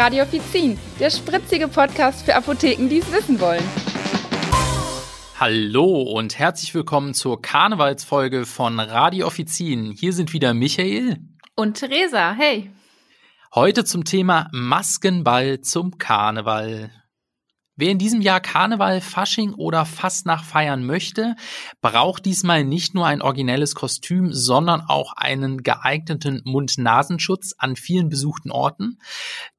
Radio Offizin, der spritzige Podcast für Apotheken, die es wissen wollen. Hallo und herzlich willkommen zur Karnevalsfolge von Radio Offizin. Hier sind wieder Michael und Theresa. Hey. Heute zum Thema Maskenball zum Karneval. Wer in diesem Jahr Karneval, Fasching oder Fastnacht feiern möchte, braucht diesmal nicht nur ein originelles Kostüm, sondern auch einen geeigneten Mund-Nasenschutz an vielen besuchten Orten.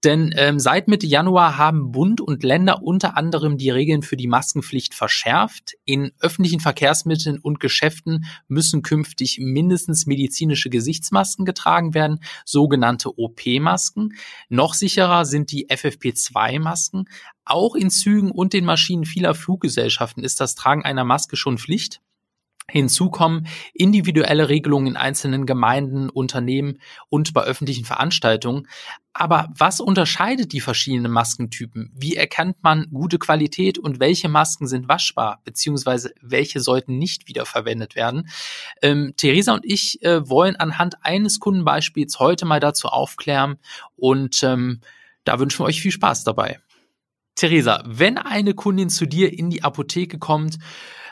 Denn ähm, seit Mitte Januar haben Bund und Länder unter anderem die Regeln für die Maskenpflicht verschärft. In öffentlichen Verkehrsmitteln und Geschäften müssen künftig mindestens medizinische Gesichtsmasken getragen werden, sogenannte OP-Masken. Noch sicherer sind die FFP2-Masken. Auch in Zügen und den Maschinen vieler Fluggesellschaften ist das Tragen einer Maske schon Pflicht. Hinzu kommen individuelle Regelungen in einzelnen Gemeinden, Unternehmen und bei öffentlichen Veranstaltungen. Aber was unterscheidet die verschiedenen Maskentypen? Wie erkennt man gute Qualität und welche Masken sind waschbar, beziehungsweise welche sollten nicht wiederverwendet werden? Ähm, Theresa und ich äh, wollen anhand eines Kundenbeispiels heute mal dazu aufklären und ähm, da wünschen wir euch viel Spaß dabei. Theresa, wenn eine Kundin zu dir in die Apotheke kommt,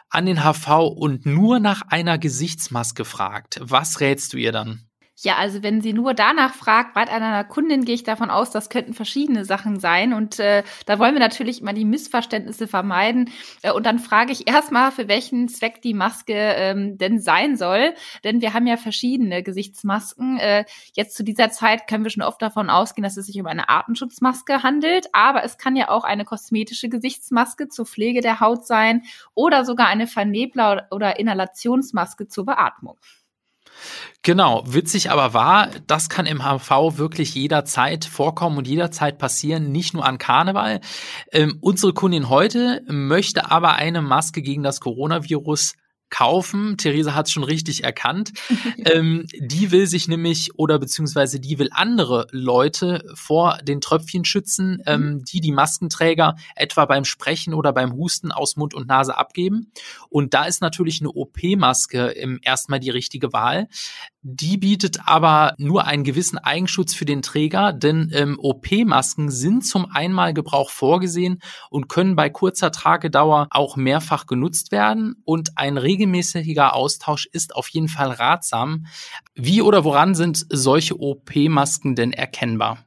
an den HV und nur nach einer Gesichtsmaske fragt, was rätst du ihr dann? Ja, also wenn sie nur danach fragt, bei einer Kundin gehe ich davon aus, das könnten verschiedene Sachen sein. Und äh, da wollen wir natürlich immer die Missverständnisse vermeiden. Äh, und dann frage ich erstmal, für welchen Zweck die Maske ähm, denn sein soll. Denn wir haben ja verschiedene Gesichtsmasken. Äh, jetzt zu dieser Zeit können wir schon oft davon ausgehen, dass es sich um eine Artenschutzmaske handelt. Aber es kann ja auch eine kosmetische Gesichtsmaske zur Pflege der Haut sein oder sogar eine Vernebler- oder Inhalationsmaske zur Beatmung. Genau, witzig aber wahr, das kann im HV wirklich jederzeit vorkommen und jederzeit passieren, nicht nur an Karneval. Ähm, unsere Kundin heute möchte aber eine Maske gegen das Coronavirus kaufen. Theresa hat es schon richtig erkannt. ähm, die will sich nämlich oder beziehungsweise die will andere Leute vor den Tröpfchen schützen, ähm, mhm. die die Maskenträger etwa beim Sprechen oder beim Husten aus Mund und Nase abgeben. Und da ist natürlich eine OP-Maske im erstmal die richtige Wahl. Die bietet aber nur einen gewissen Eigenschutz für den Träger, denn ähm, OP-Masken sind zum Einmalgebrauch vorgesehen und können bei kurzer Tragedauer auch mehrfach genutzt werden. Und ein regelmäßiger Austausch ist auf jeden Fall ratsam. Wie oder woran sind solche OP-Masken denn erkennbar?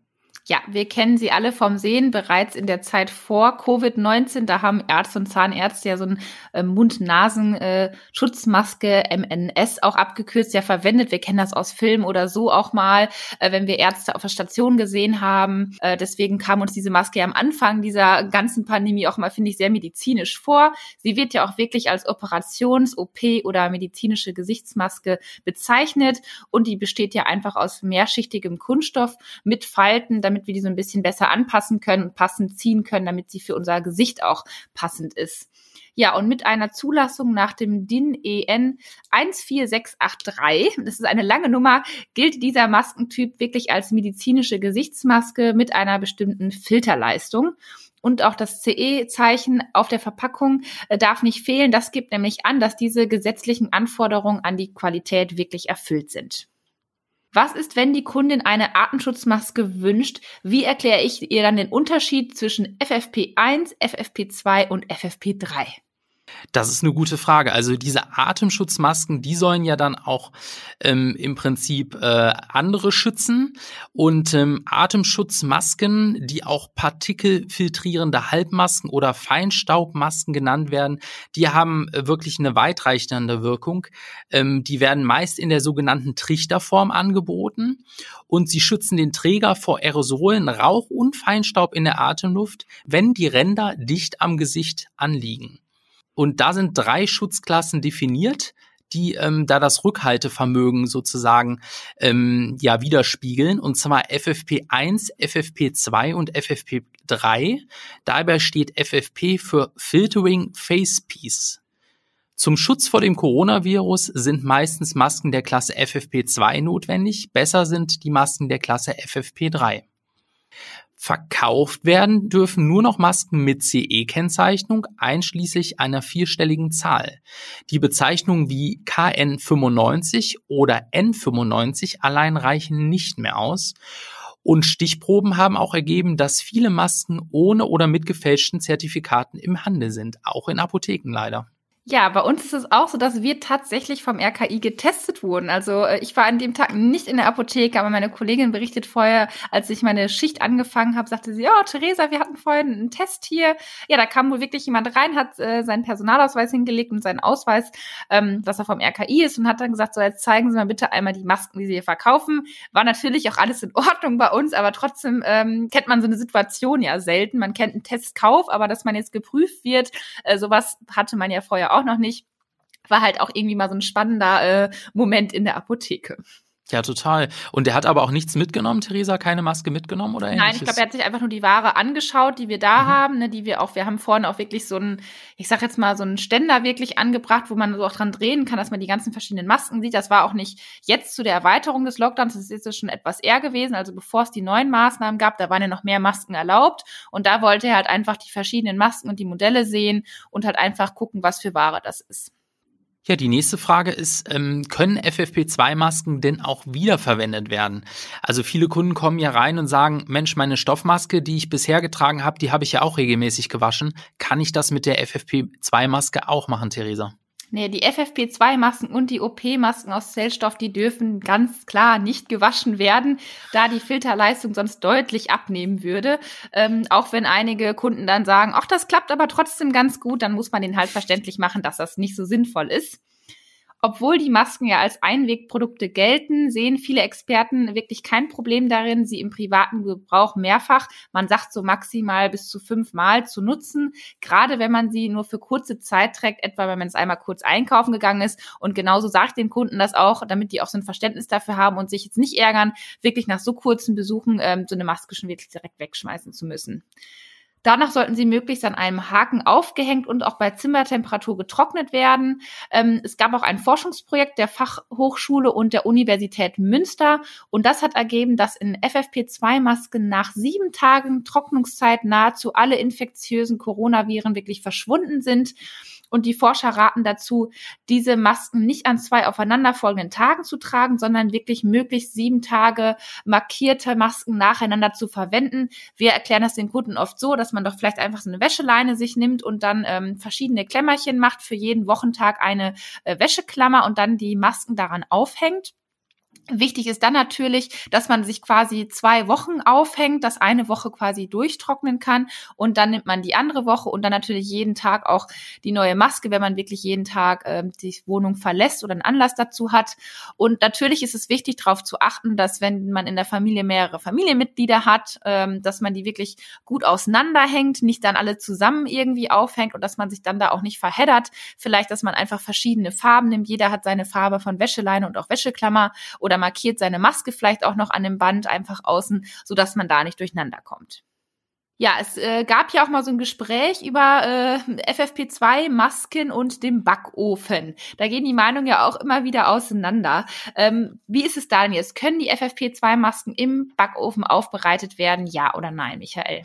Ja, wir kennen sie alle vom Sehen bereits in der Zeit vor Covid-19. Da haben Ärzte und Zahnärzte ja so ein äh, Mund-Nasen-Schutzmaske, äh, MNS auch abgekürzt, ja verwendet. Wir kennen das aus Filmen oder so auch mal, äh, wenn wir Ärzte auf der Station gesehen haben. Äh, deswegen kam uns diese Maske ja am Anfang dieser ganzen Pandemie auch mal, finde ich, sehr medizinisch vor. Sie wird ja auch wirklich als Operations-, OP- oder medizinische Gesichtsmaske bezeichnet und die besteht ja einfach aus mehrschichtigem Kunststoff mit Falten, damit wir die so ein bisschen besser anpassen können und passend ziehen können, damit sie für unser Gesicht auch passend ist. Ja, und mit einer Zulassung nach dem DIN EN 14683, das ist eine lange Nummer, gilt dieser Maskentyp wirklich als medizinische Gesichtsmaske mit einer bestimmten Filterleistung. Und auch das CE-Zeichen auf der Verpackung äh, darf nicht fehlen. Das gibt nämlich an, dass diese gesetzlichen Anforderungen an die Qualität wirklich erfüllt sind. Was ist, wenn die Kundin eine Artenschutzmaske wünscht? Wie erkläre ich ihr dann den Unterschied zwischen FFP1, FFP2 und FFP3? Das ist eine gute Frage. Also diese Atemschutzmasken, die sollen ja dann auch ähm, im Prinzip äh, andere schützen. Und ähm, Atemschutzmasken, die auch partikelfiltrierende Halbmasken oder Feinstaubmasken genannt werden, die haben äh, wirklich eine weitreichende Wirkung. Ähm, die werden meist in der sogenannten Trichterform angeboten und sie schützen den Träger vor Aerosolen, Rauch und Feinstaub in der Atemluft, wenn die Ränder dicht am Gesicht anliegen. Und da sind drei Schutzklassen definiert, die ähm, da das Rückhaltevermögen sozusagen ähm, ja widerspiegeln. Und zwar FFP1, FFP2 und FFP3. Dabei steht FFP für Filtering Face Piece. Zum Schutz vor dem Coronavirus sind meistens Masken der Klasse FFP2 notwendig. Besser sind die Masken der Klasse FFP3. Verkauft werden dürfen nur noch Masken mit CE-Kennzeichnung einschließlich einer vierstelligen Zahl. Die Bezeichnungen wie KN95 oder N95 allein reichen nicht mehr aus. Und Stichproben haben auch ergeben, dass viele Masken ohne oder mit gefälschten Zertifikaten im Handel sind, auch in Apotheken leider. Ja, bei uns ist es auch so, dass wir tatsächlich vom RKI getestet wurden. Also äh, ich war an dem Tag nicht in der Apotheke, aber meine Kollegin berichtet vorher, als ich meine Schicht angefangen habe, sagte sie, oh, Theresa, wir hatten vorhin einen Test hier. Ja, da kam wohl wirklich jemand rein, hat äh, seinen Personalausweis hingelegt und seinen Ausweis, ähm, dass er vom RKI ist und hat dann gesagt, so jetzt zeigen Sie mal bitte einmal die Masken, die Sie hier verkaufen. War natürlich auch alles in Ordnung bei uns, aber trotzdem ähm, kennt man so eine Situation ja selten. Man kennt einen Testkauf, aber dass man jetzt geprüft wird, äh, sowas hatte man ja vorher auch noch nicht. War halt auch irgendwie mal so ein spannender äh, Moment in der Apotheke. Ja, total. Und der hat aber auch nichts mitgenommen, Theresa, keine Maske mitgenommen oder ähnliches? Nein, ich glaube, er hat sich einfach nur die Ware angeschaut, die wir da mhm. haben, ne, die wir auch, wir haben vorne auch wirklich so einen, ich sag jetzt mal, so einen Ständer wirklich angebracht, wo man so auch dran drehen kann, dass man die ganzen verschiedenen Masken sieht. Das war auch nicht jetzt zu der Erweiterung des Lockdowns, das ist jetzt schon etwas eher gewesen, also bevor es die neuen Maßnahmen gab, da waren ja noch mehr Masken erlaubt und da wollte er halt einfach die verschiedenen Masken und die Modelle sehen und halt einfach gucken, was für Ware das ist. Ja, die nächste Frage ist, ähm, können FFP2-Masken denn auch wiederverwendet werden? Also viele Kunden kommen ja rein und sagen, Mensch, meine Stoffmaske, die ich bisher getragen habe, die habe ich ja auch regelmäßig gewaschen. Kann ich das mit der FFP2-Maske auch machen, Theresa? Nee, die FFP2-Masken und die OP-Masken aus Zellstoff, die dürfen ganz klar nicht gewaschen werden, da die Filterleistung sonst deutlich abnehmen würde. Ähm, auch wenn einige Kunden dann sagen, ach, das klappt aber trotzdem ganz gut, dann muss man den halt verständlich machen, dass das nicht so sinnvoll ist. Obwohl die Masken ja als Einwegprodukte gelten, sehen viele Experten wirklich kein Problem darin, sie im privaten Gebrauch mehrfach, man sagt so maximal bis zu fünfmal zu nutzen, gerade wenn man sie nur für kurze Zeit trägt, etwa wenn man es einmal kurz einkaufen gegangen ist. Und genauso sage ich den Kunden das auch, damit die auch so ein Verständnis dafür haben und sich jetzt nicht ärgern, wirklich nach so kurzen Besuchen ähm, so eine Maske schon wirklich direkt wegschmeißen zu müssen. Danach sollten sie möglichst an einem Haken aufgehängt und auch bei Zimmertemperatur getrocknet werden. Ähm, es gab auch ein Forschungsprojekt der Fachhochschule und der Universität Münster und das hat ergeben, dass in FFP2-Masken nach sieben Tagen Trocknungszeit nahezu alle infektiösen Coronaviren wirklich verschwunden sind. Und die Forscher raten dazu, diese Masken nicht an zwei aufeinanderfolgenden Tagen zu tragen, sondern wirklich möglichst sieben Tage markierte Masken nacheinander zu verwenden. Wir erklären das den Kunden oft so, dass man doch vielleicht einfach so eine Wäscheleine sich nimmt und dann ähm, verschiedene Klemmerchen macht, für jeden Wochentag eine äh, Wäscheklammer und dann die Masken daran aufhängt. Wichtig ist dann natürlich, dass man sich quasi zwei Wochen aufhängt, dass eine Woche quasi durchtrocknen kann und dann nimmt man die andere Woche und dann natürlich jeden Tag auch die neue Maske, wenn man wirklich jeden Tag äh, die Wohnung verlässt oder einen Anlass dazu hat. Und natürlich ist es wichtig, darauf zu achten, dass wenn man in der Familie mehrere Familienmitglieder hat, ähm, dass man die wirklich gut auseinanderhängt, nicht dann alle zusammen irgendwie aufhängt und dass man sich dann da auch nicht verheddert. Vielleicht, dass man einfach verschiedene Farben nimmt. Jeder hat seine Farbe von Wäscheleine und auch Wäscheklammer oder oder markiert seine Maske vielleicht auch noch an dem Band einfach außen, so dass man da nicht durcheinander kommt. Ja, es äh, gab ja auch mal so ein Gespräch über äh, FFP2-Masken und dem Backofen. Da gehen die Meinungen ja auch immer wieder auseinander. Ähm, wie ist es da denn jetzt? Können die FFP2-Masken im Backofen aufbereitet werden? Ja oder nein, Michael?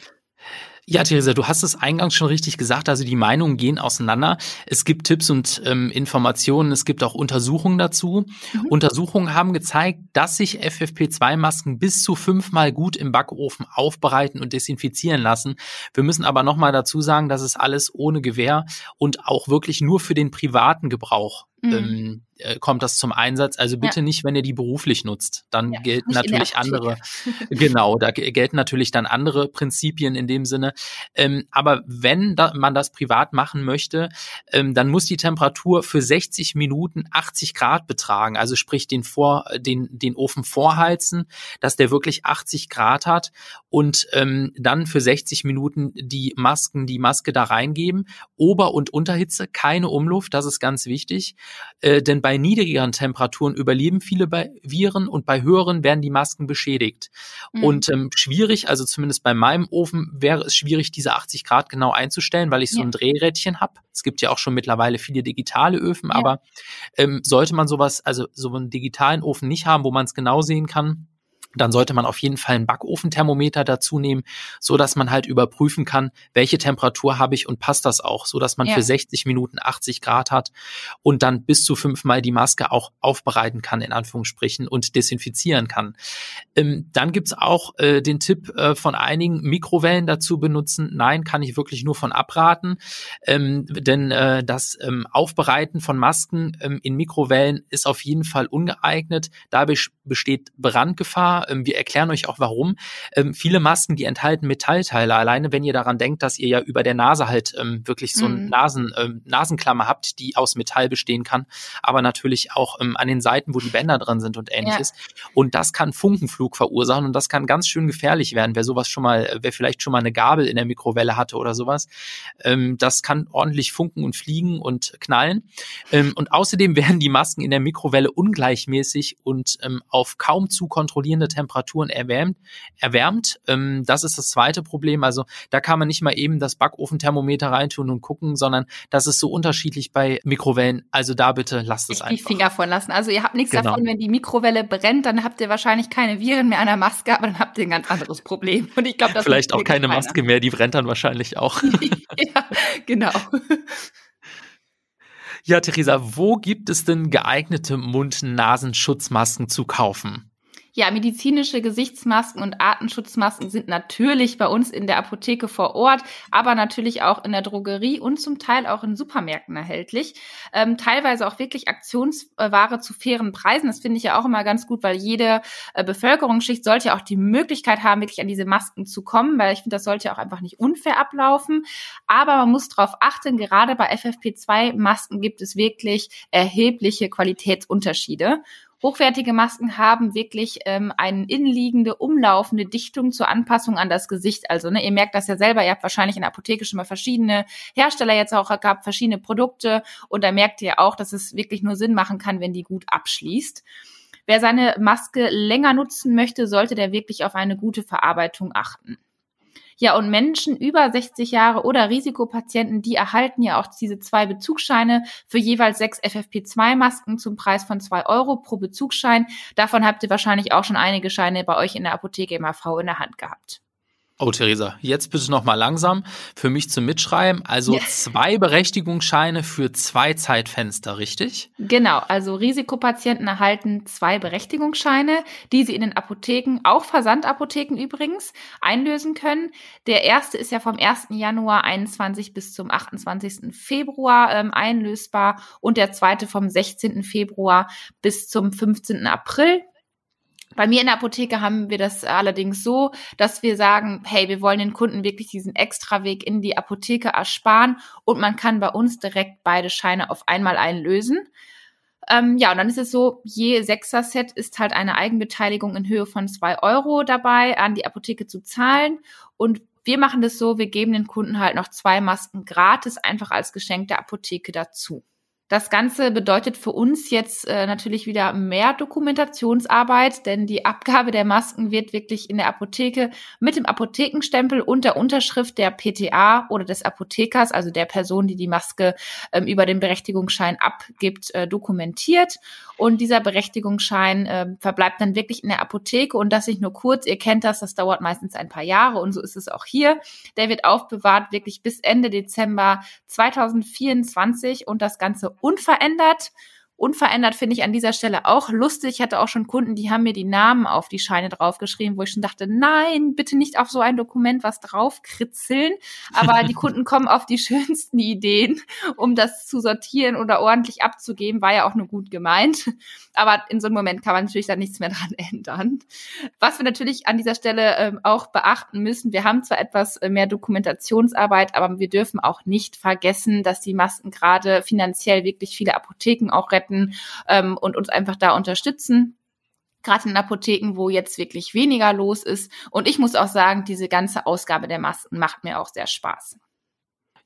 Ja, Theresa, du hast es eingangs schon richtig gesagt. Also die Meinungen gehen auseinander. Es gibt Tipps und ähm, Informationen. Es gibt auch Untersuchungen dazu. Mhm. Untersuchungen haben gezeigt, dass sich FFP2-Masken bis zu fünfmal gut im Backofen aufbereiten und desinfizieren lassen. Wir müssen aber nochmal dazu sagen, dass es alles ohne Gewähr und auch wirklich nur für den privaten Gebrauch mhm. ähm, äh, kommt das zum Einsatz. Also bitte ja. nicht, wenn ihr die beruflich nutzt. Dann ja, gelten natürlich andere, genau, da gelten natürlich dann andere Prinzipien in dem Sinne. Ähm, aber wenn da, man das privat machen möchte, ähm, dann muss die Temperatur für 60 Minuten 80 Grad betragen. Also sprich den, Vor, den, den Ofen vorheizen, dass der wirklich 80 Grad hat und ähm, dann für 60 Minuten die Masken, die Maske da reingeben. Ober- und Unterhitze, keine Umluft, das ist ganz wichtig. Äh, denn bei niedrigeren Temperaturen überleben viele bei Viren und bei höheren werden die Masken beschädigt. Mhm. Und ähm, schwierig, also zumindest bei meinem Ofen wäre es schwierig, diese 80 Grad genau einzustellen, weil ich so ja. ein Drehrädchen habe. Es gibt ja auch schon mittlerweile viele digitale Öfen, ja. aber ähm, sollte man sowas, also so einen digitalen Ofen nicht haben, wo man es genau sehen kann, dann sollte man auf jeden Fall ein Backofenthermometer dazu nehmen, so dass man halt überprüfen kann, welche Temperatur habe ich und passt das auch, so dass man ja. für 60 Minuten 80 Grad hat und dann bis zu fünfmal die Maske auch aufbereiten kann, in Anführungsstrichen, und desinfizieren kann. Ähm, dann gibt's auch äh, den Tipp äh, von einigen, Mikrowellen dazu benutzen. Nein, kann ich wirklich nur von abraten, ähm, denn äh, das ähm, Aufbereiten von Masken ähm, in Mikrowellen ist auf jeden Fall ungeeignet. Dabei besteht Brandgefahr ähm, wir erklären euch auch warum. Ähm, viele Masken, die enthalten Metallteile. Alleine wenn ihr daran denkt, dass ihr ja über der Nase halt ähm, wirklich so mhm. Nasen, ähm, Nasenklammer habt, die aus Metall bestehen kann, aber natürlich auch an den Seiten, wo die Bänder drin sind und ähnliches. Ja. Und das kann Funkenflug verursachen und das kann ganz schön gefährlich werden. Wer sowas schon mal, wer vielleicht schon mal eine Gabel in der Mikrowelle hatte oder sowas, das kann ordentlich funken und fliegen und knallen. Und außerdem werden die Masken in der Mikrowelle ungleichmäßig und auf kaum zu kontrollierende Temperaturen erwärmt. erwärmt. Ähm, das ist das zweite Problem. Also da kann man nicht mal eben das Backofenthermometer reintun und gucken, sondern das ist so unterschiedlich bei Mikrowellen. Also da bitte lasst es einfach. Die Finger von lassen. Also ihr habt nichts genau. davon, wenn die Mikrowelle brennt, dann habt ihr wahrscheinlich keine Viren mehr an der Maske, aber dann habt ihr ein ganz anderes Problem. Und ich glaube, das vielleicht auch keine keiner. Maske mehr. Die brennt dann wahrscheinlich auch. ja, genau. Ja, Theresa, wo gibt es denn geeignete Mund-Nasenschutzmasken zu kaufen? Ja, medizinische Gesichtsmasken und Artenschutzmasken sind natürlich bei uns in der Apotheke vor Ort, aber natürlich auch in der Drogerie und zum Teil auch in Supermärkten erhältlich. Ähm, teilweise auch wirklich Aktionsware zu fairen Preisen. Das finde ich ja auch immer ganz gut, weil jede äh, Bevölkerungsschicht sollte ja auch die Möglichkeit haben, wirklich an diese Masken zu kommen, weil ich finde, das sollte ja auch einfach nicht unfair ablaufen. Aber man muss darauf achten, gerade bei FFP2-Masken gibt es wirklich erhebliche Qualitätsunterschiede. Hochwertige Masken haben wirklich ähm, eine innenliegende, umlaufende Dichtung zur Anpassung an das Gesicht. Also, ne, ihr merkt das ja selber, ihr habt wahrscheinlich in der Apotheke schon mal verschiedene Hersteller jetzt auch gehabt, verschiedene Produkte und da merkt ihr auch, dass es wirklich nur Sinn machen kann, wenn die gut abschließt. Wer seine Maske länger nutzen möchte, sollte der wirklich auf eine gute Verarbeitung achten. Ja, und Menschen über 60 Jahre oder Risikopatienten, die erhalten ja auch diese zwei Bezugsscheine für jeweils sechs FFP2-Masken zum Preis von zwei Euro pro Bezugsschein. Davon habt ihr wahrscheinlich auch schon einige Scheine bei euch in der Apotheke im AV in der Hand gehabt. Oh, Theresa, jetzt bitte noch mal langsam für mich zum Mitschreiben. Also ja. zwei Berechtigungsscheine für zwei Zeitfenster, richtig? Genau, also Risikopatienten erhalten zwei Berechtigungsscheine, die sie in den Apotheken, auch Versandapotheken übrigens, einlösen können. Der erste ist ja vom 1. Januar 21 bis zum 28. Februar ähm, einlösbar und der zweite vom 16. Februar bis zum 15. April. Bei mir in der Apotheke haben wir das allerdings so, dass wir sagen, hey, wir wollen den Kunden wirklich diesen Extraweg in die Apotheke ersparen und man kann bei uns direkt beide Scheine auf einmal einlösen. Ähm, ja, und dann ist es so, je Sechser-Set ist halt eine Eigenbeteiligung in Höhe von zwei Euro dabei, an die Apotheke zu zahlen. Und wir machen das so, wir geben den Kunden halt noch zwei Masken gratis einfach als Geschenk der Apotheke dazu. Das Ganze bedeutet für uns jetzt äh, natürlich wieder mehr Dokumentationsarbeit, denn die Abgabe der Masken wird wirklich in der Apotheke mit dem Apothekenstempel und der Unterschrift der PTA oder des Apothekers, also der Person, die die Maske ähm, über den Berechtigungsschein abgibt, äh, dokumentiert. Und dieser Berechtigungsschein äh, verbleibt dann wirklich in der Apotheke und das nicht nur kurz. Ihr kennt das, das dauert meistens ein paar Jahre und so ist es auch hier. Der wird aufbewahrt wirklich bis Ende Dezember 2024 und das Ganze unverändert. Unverändert finde ich an dieser Stelle auch lustig. Ich hatte auch schon Kunden, die haben mir die Namen auf die Scheine draufgeschrieben, wo ich schon dachte, nein, bitte nicht auf so ein Dokument was draufkritzeln. Aber die Kunden kommen auf die schönsten Ideen, um das zu sortieren oder ordentlich abzugeben. War ja auch nur gut gemeint. Aber in so einem Moment kann man natürlich dann nichts mehr dran ändern. Was wir natürlich an dieser Stelle ähm, auch beachten müssen, wir haben zwar etwas äh, mehr Dokumentationsarbeit, aber wir dürfen auch nicht vergessen, dass die Masken gerade finanziell wirklich viele Apotheken auch retten retten ähm, und uns einfach da unterstützen gerade in Apotheken, wo jetzt wirklich weniger los ist. Und ich muss auch sagen, diese ganze Ausgabe der Masken macht mir auch sehr Spaß.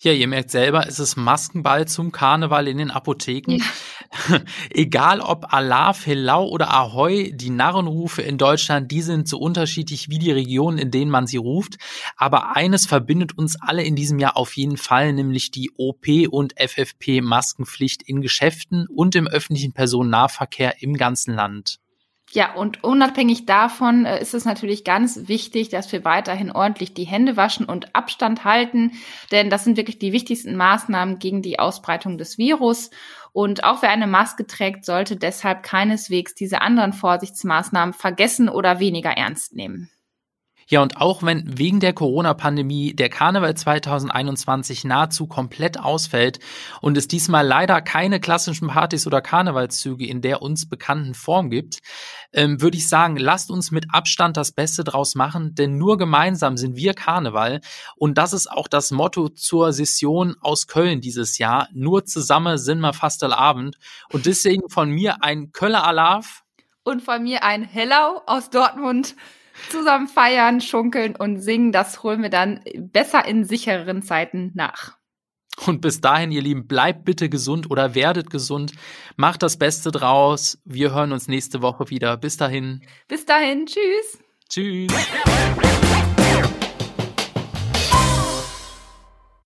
Ja, ihr merkt selber, es ist Maskenball zum Karneval in den Apotheken. Ja. Egal ob Allah, Felau oder Ahoi, die Narrenrufe in Deutschland, die sind so unterschiedlich wie die Regionen, in denen man sie ruft. Aber eines verbindet uns alle in diesem Jahr auf jeden Fall, nämlich die OP- und FFP-Maskenpflicht in Geschäften und im öffentlichen Personennahverkehr im ganzen Land. Ja, und unabhängig davon äh, ist es natürlich ganz wichtig, dass wir weiterhin ordentlich die Hände waschen und Abstand halten, denn das sind wirklich die wichtigsten Maßnahmen gegen die Ausbreitung des Virus. Und auch wer eine Maske trägt, sollte deshalb keineswegs diese anderen Vorsichtsmaßnahmen vergessen oder weniger ernst nehmen. Ja, und auch wenn wegen der Corona-Pandemie der Karneval 2021 nahezu komplett ausfällt und es diesmal leider keine klassischen Partys oder Karnevalszüge in der uns bekannten Form gibt, ähm, würde ich sagen, lasst uns mit Abstand das Beste draus machen, denn nur gemeinsam sind wir Karneval. Und das ist auch das Motto zur Session aus Köln dieses Jahr. Nur zusammen sind wir fast Abend. Und deswegen von mir ein Köller Alaf. Und von mir ein Hello aus Dortmund zusammen feiern, schunkeln und singen, das holen wir dann besser in sichereren Zeiten nach. Und bis dahin, ihr Lieben, bleibt bitte gesund oder werdet gesund. Macht das Beste draus. Wir hören uns nächste Woche wieder. Bis dahin. Bis dahin. Tschüss. Tschüss.